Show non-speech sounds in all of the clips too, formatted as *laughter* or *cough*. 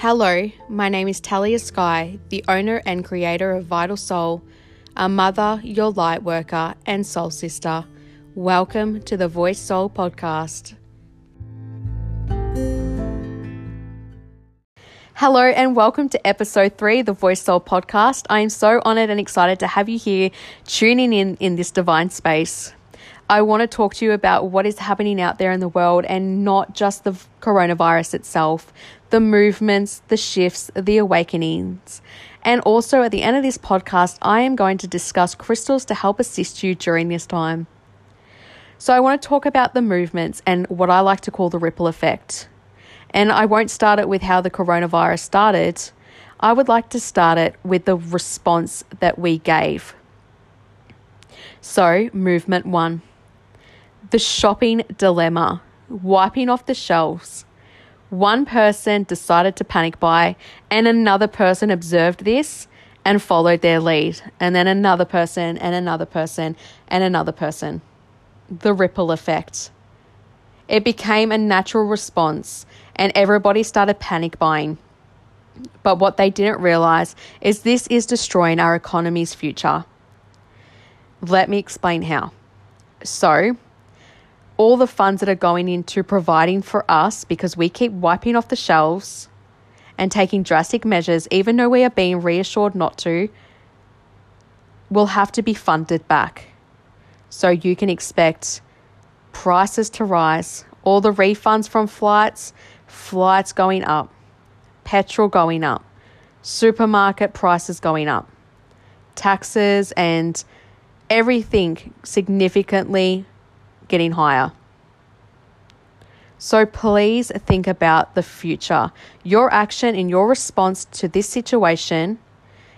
Hello, my name is Talia Sky, the owner and creator of Vital Soul, a mother, your light worker, and soul sister. Welcome to the Voice Soul podcast. Hello, and welcome to episode three, the Voice Soul podcast. I am so honored and excited to have you here tuning in in this divine space. I want to talk to you about what is happening out there in the world and not just the coronavirus itself, the movements, the shifts, the awakenings. And also at the end of this podcast, I am going to discuss crystals to help assist you during this time. So, I want to talk about the movements and what I like to call the ripple effect. And I won't start it with how the coronavirus started. I would like to start it with the response that we gave. So, movement one the shopping dilemma, wiping off the shelves. One person decided to panic buy, and another person observed this and followed their lead, and then another person, and another person, and another person. The ripple effect. It became a natural response, and everybody started panic buying. But what they didn't realize is this is destroying our economy's future. Let me explain how. So, all the funds that are going into providing for us because we keep wiping off the shelves and taking drastic measures, even though we are being reassured not to, will have to be funded back. So you can expect prices to rise, all the refunds from flights, flights going up, petrol going up, supermarket prices going up, taxes and everything significantly getting higher. So please think about the future. Your action in your response to this situation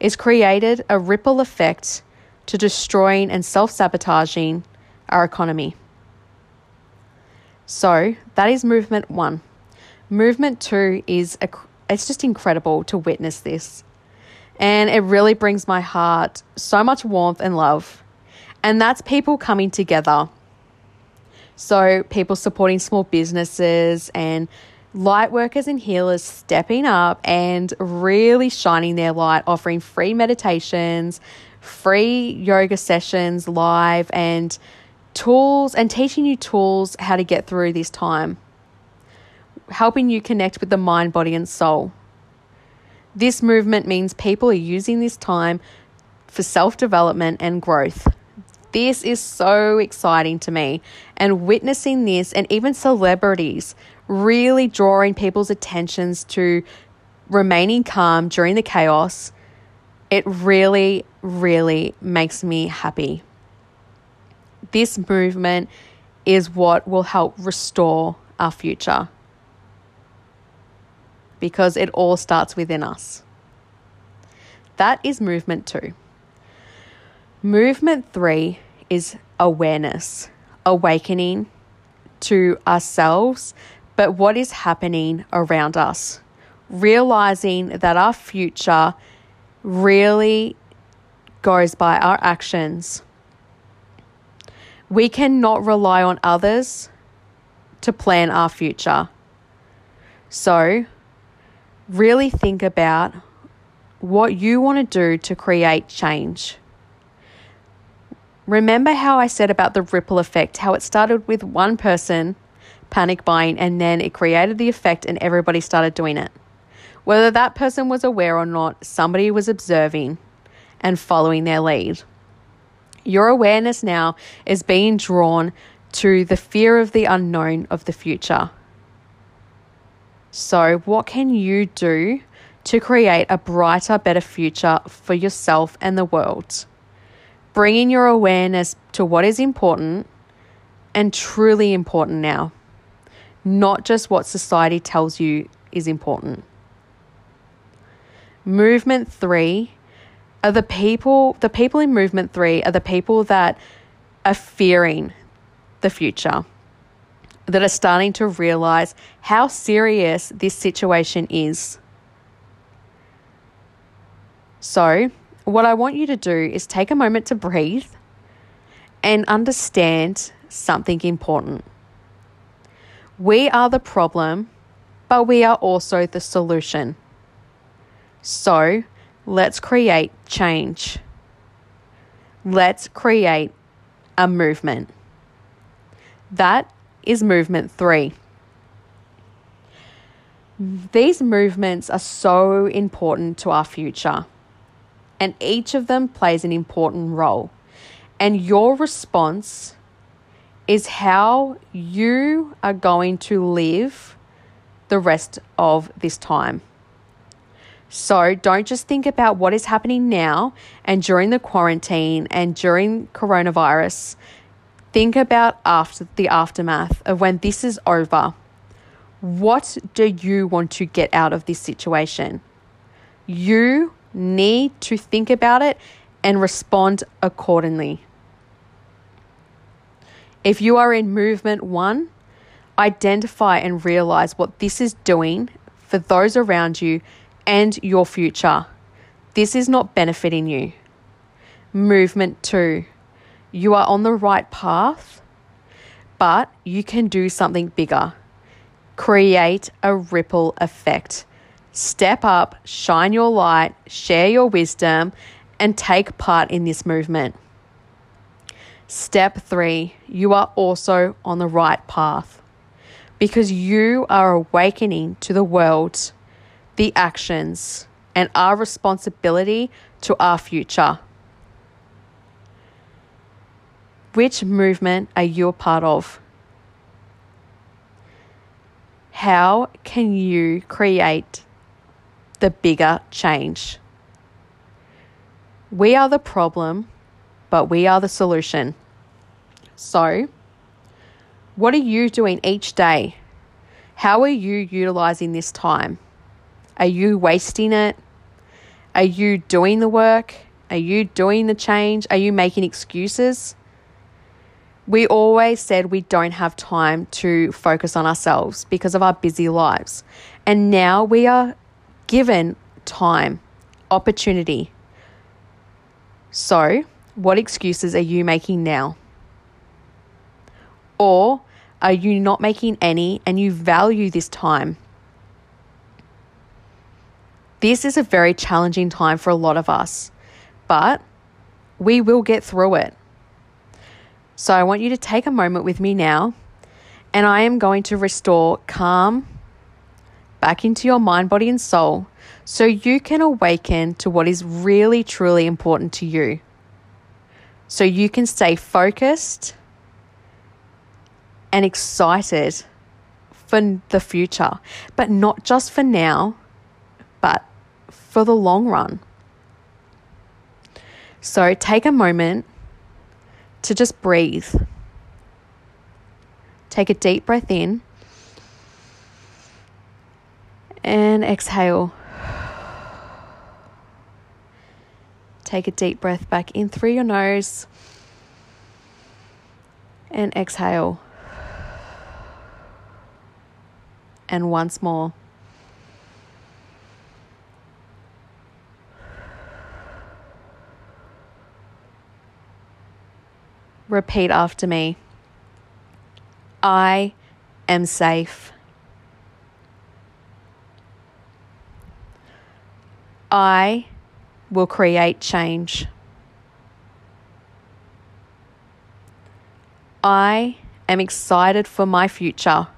is created a ripple effect to destroying and self sabotaging our economy. So that is movement one. Movement two is a, it's just incredible to witness this. And it really brings my heart so much warmth and love. And that's people coming together so, people supporting small businesses and light workers and healers stepping up and really shining their light, offering free meditations, free yoga sessions live, and tools and teaching you tools how to get through this time, helping you connect with the mind, body, and soul. This movement means people are using this time for self development and growth. This is so exciting to me. And witnessing this, and even celebrities really drawing people's attentions to remaining calm during the chaos, it really, really makes me happy. This movement is what will help restore our future because it all starts within us. That is movement two. Movement three is awareness, awakening to ourselves, but what is happening around us. Realizing that our future really goes by our actions. We cannot rely on others to plan our future. So, really think about what you want to do to create change. Remember how I said about the ripple effect, how it started with one person panic buying and then it created the effect and everybody started doing it. Whether that person was aware or not, somebody was observing and following their lead. Your awareness now is being drawn to the fear of the unknown of the future. So, what can you do to create a brighter, better future for yourself and the world? Bringing your awareness to what is important and truly important now, not just what society tells you is important. Movement three are the people, the people in movement three are the people that are fearing the future, that are starting to realize how serious this situation is. So, what I want you to do is take a moment to breathe and understand something important. We are the problem, but we are also the solution. So let's create change. Let's create a movement. That is movement three. These movements are so important to our future, and each of them plays an important role. And your response is how you are going to live the rest of this time. So don't just think about what is happening now and during the quarantine and during coronavirus. Think about after the aftermath of when this is over. What do you want to get out of this situation? You need to think about it and respond accordingly. If you are in movement one, identify and realize what this is doing for those around you and your future. This is not benefiting you. Movement two, you are on the right path, but you can do something bigger. Create a ripple effect. Step up, shine your light, share your wisdom, and take part in this movement. Step three, you are also on the right path because you are awakening to the world, the actions, and our responsibility to our future. Which movement are you a part of? How can you create the bigger change? We are the problem, but we are the solution. So, what are you doing each day? How are you utilizing this time? Are you wasting it? Are you doing the work? Are you doing the change? Are you making excuses? We always said we don't have time to focus on ourselves because of our busy lives. And now we are given time, opportunity. So, what excuses are you making now? Or are you not making any and you value this time? This is a very challenging time for a lot of us, but we will get through it. So I want you to take a moment with me now, and I am going to restore calm back into your mind, body, and soul so you can awaken to what is really, truly important to you. So you can stay focused and excited for the future, but not just for now, but for the long run. So take a moment to just breathe. Take a deep breath in and exhale. Take a deep breath back in through your nose and exhale. and once more. Repeat after me. I am safe. I will create change. I am excited for my future.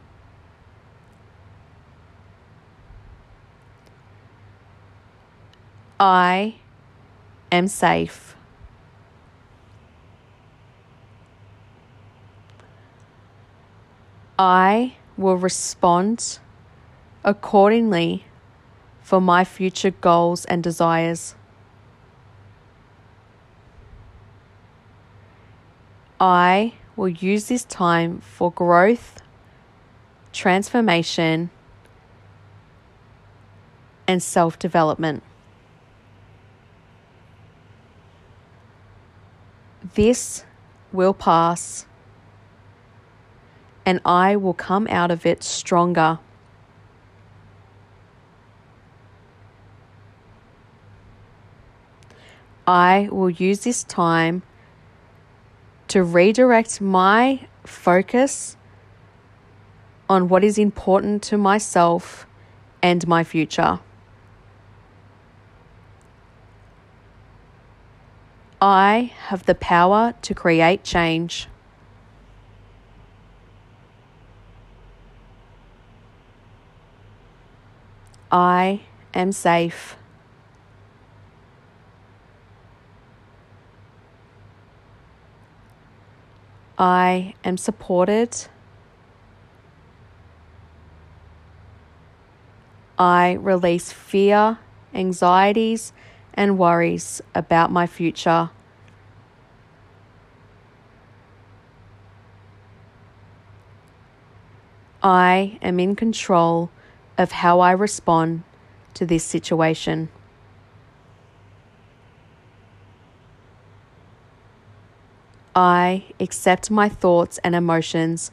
I am safe. I will respond accordingly for my future goals and desires. I will use this time for growth, transformation, and self development. This will pass, and I will come out of it stronger. I will use this time to redirect my focus on what is important to myself and my future. I have the power to create change. I am safe. I am supported. I release fear, anxieties, and worries about my future. I am in control of how I respond to this situation. I accept my thoughts and emotions.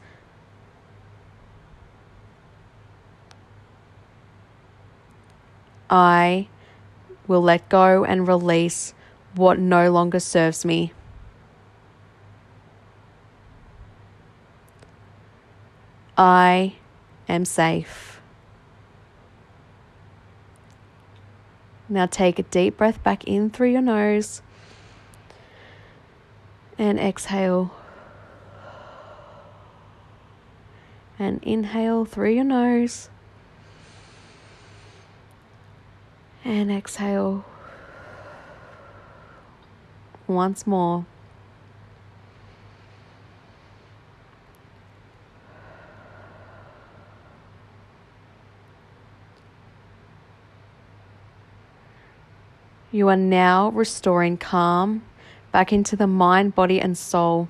I will let go and release what no longer serves me. I am safe. Now take a deep breath back in through your nose and exhale. And inhale through your nose and exhale once more. You are now restoring calm back into the mind, body, and soul.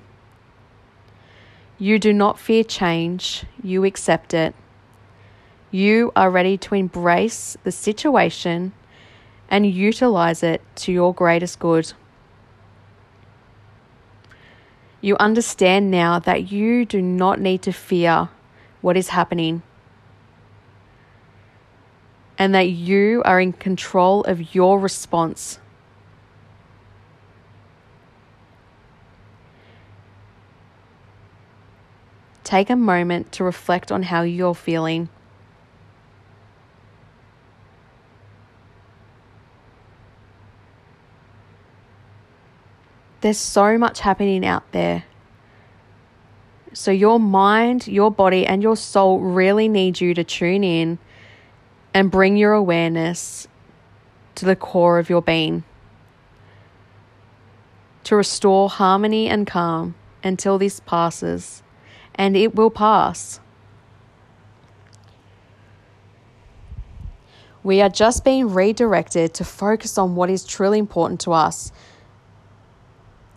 You do not fear change, you accept it. You are ready to embrace the situation and utilize it to your greatest good. You understand now that you do not need to fear what is happening and that you are in control of your response. Take a moment to reflect on how you're feeling. There's so much happening out there. So, your mind, your body, and your soul really need you to tune in and bring your awareness to the core of your being to restore harmony and calm until this passes, and it will pass. We are just being redirected to focus on what is truly important to us.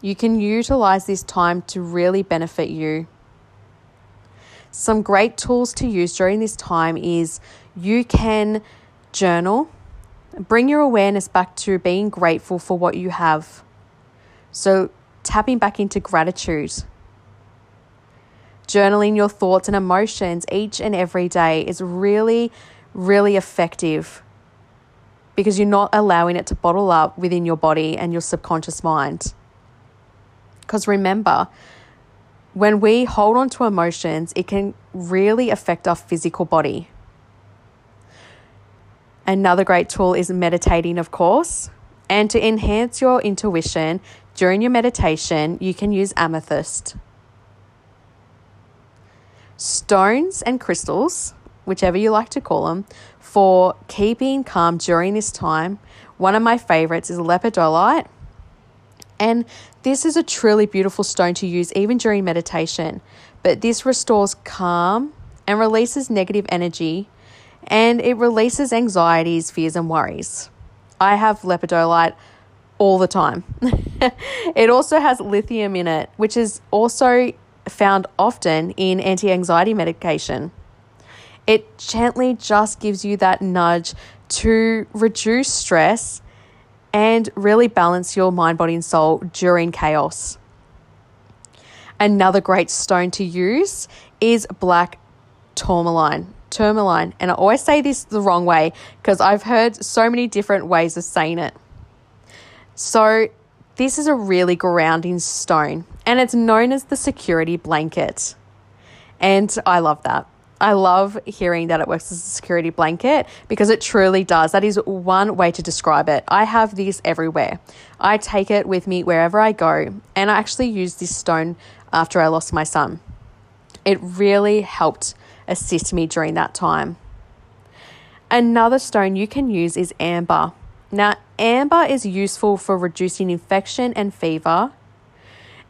You can utilize this time to really benefit you. Some great tools to use during this time is you can journal, bring your awareness back to being grateful for what you have. So, tapping back into gratitude. Journaling your thoughts and emotions each and every day is really, really effective because you're not allowing it to bottle up within your body and your subconscious mind. Because remember, when we hold on to emotions, it can really affect our physical body. Another great tool is meditating, of course. And to enhance your intuition during your meditation, you can use amethyst. Stones and crystals, whichever you like to call them, for keeping calm during this time. One of my favorites is lepidolite. And this is a truly beautiful stone to use even during meditation. But this restores calm and releases negative energy and it releases anxieties, fears, and worries. I have lepidolite all the time. *laughs* it also has lithium in it, which is also found often in anti anxiety medication. It gently just gives you that nudge to reduce stress and really balance your mind, body, and soul during chaos. Another great stone to use is black tourmaline. Tourmaline. And I always say this the wrong way because I've heard so many different ways of saying it. So, this is a really grounding stone and it's known as the security blanket. And I love that. I love hearing that it works as a security blanket because it truly does. That is one way to describe it. I have this everywhere. I take it with me wherever I go, and I actually used this stone after I lost my son. It really helped assist me during that time. Another stone you can use is amber. Now, amber is useful for reducing infection and fever.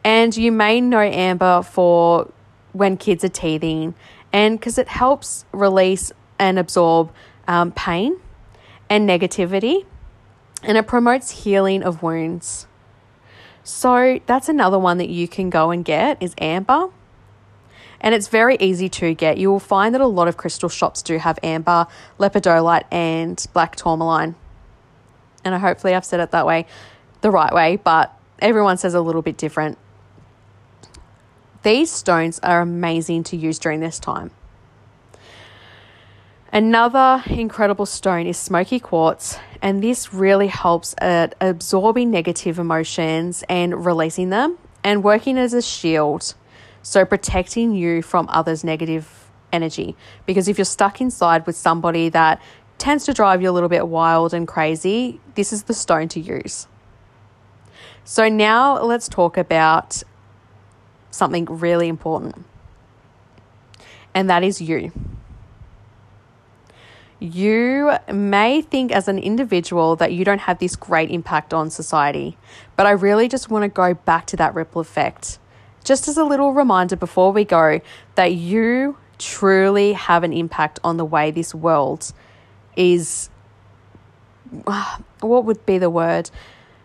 And you may know amber for when kids are teething and because it helps release and absorb um, pain and negativity, and it promotes healing of wounds. So that's another one that you can go and get is amber. And it's very easy to get. You will find that a lot of crystal shops do have amber, lepidolite, and black tourmaline. And hopefully I've said it that way, the right way, but everyone says a little bit different. These stones are amazing to use during this time. Another incredible stone is smoky quartz, and this really helps at absorbing negative emotions and releasing them and working as a shield. So, protecting you from others' negative energy. Because if you're stuck inside with somebody that tends to drive you a little bit wild and crazy, this is the stone to use. So, now let's talk about something really important, and that is you. You may think as an individual that you don't have this great impact on society, but I really just want to go back to that ripple effect. Just as a little reminder before we go, that you truly have an impact on the way this world is. *sighs* What would be the word?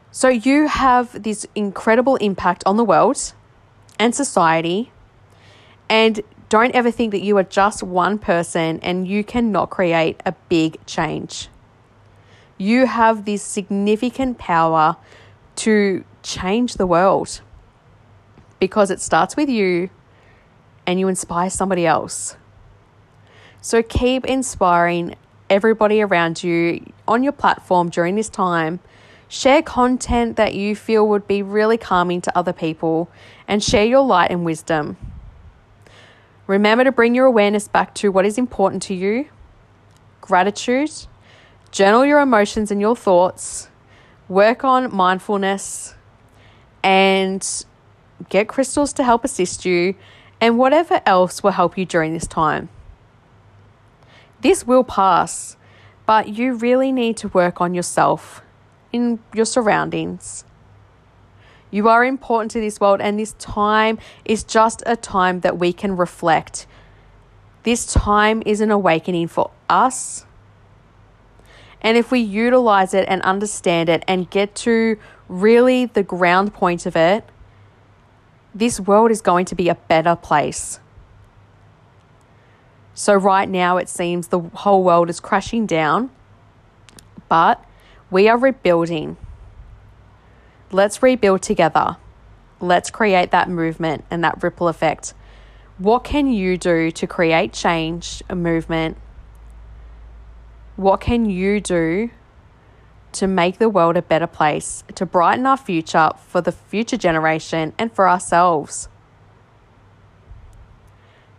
So, you have this incredible impact on the world and society. And don't ever think that you are just one person and you cannot create a big change. You have this significant power to change the world because it starts with you and you inspire somebody else. So keep inspiring everybody around you on your platform during this time Share content that you feel would be really calming to other people and share your light and wisdom. Remember to bring your awareness back to what is important to you. Gratitude, journal your emotions and your thoughts, work on mindfulness, and get crystals to help assist you, and whatever else will help you during this time. This will pass, but you really need to work on yourself in your surroundings. You are important to this world, and this time is just a time that we can reflect. This time is an awakening for us. And if we utilize it and understand it and get to really the ground point of it, this world is going to be a better place. So, right now, it seems the whole world is crashing down, but we are rebuilding. Let's rebuild together. Let's create that movement and that ripple effect. What can you do to create change, a movement? What can you do to make the world a better place, to brighten our future for the future generation and for ourselves?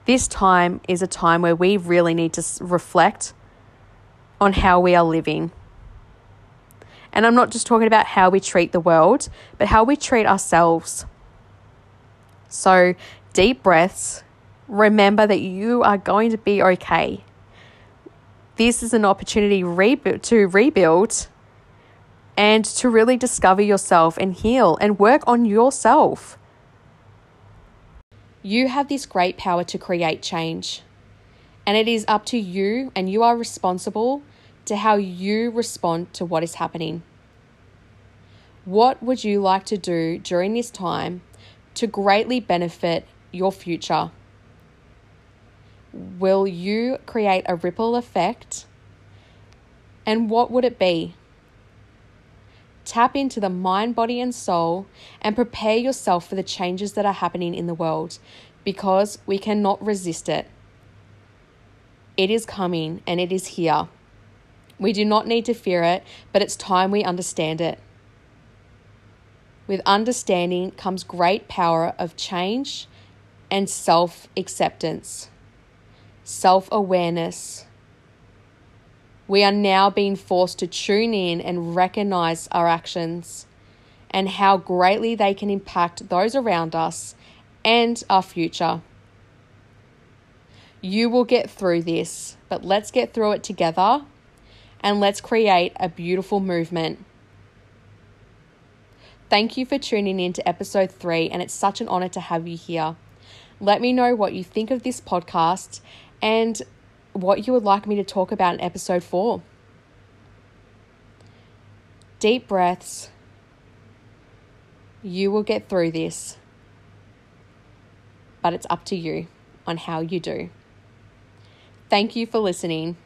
This time is a time where we really need to reflect on how we are living. And I'm not just talking about how we treat the world, but how we treat ourselves. So, deep breaths. Remember that you are going to be okay. This is an opportunity to rebuild and to really discover yourself and heal and work on yourself. You have this great power to create change. And it is up to you, and you are responsible to how you respond to what is happening. What would you like to do during this time to greatly benefit your future? Will you create a ripple effect? And what would it be? Tap into the mind, body, and soul and prepare yourself for the changes that are happening in the world because we cannot resist it. It is coming and it is here. We do not need to fear it, but it's time we understand it. With understanding comes great power of change and self acceptance. self awareness. We are now being forced to tune in and recognize our actions and how greatly they can impact those around us and our future. You will get through this, but let's get through it together and let's create a beautiful movement. Thank you for tuning in to episode three, and it's such an honor to have you here. Let me know what you think of this podcast and what you would like me to talk about in episode four. Deep breaths. You will get through this, but it's up to you on how you do. Thank you for listening.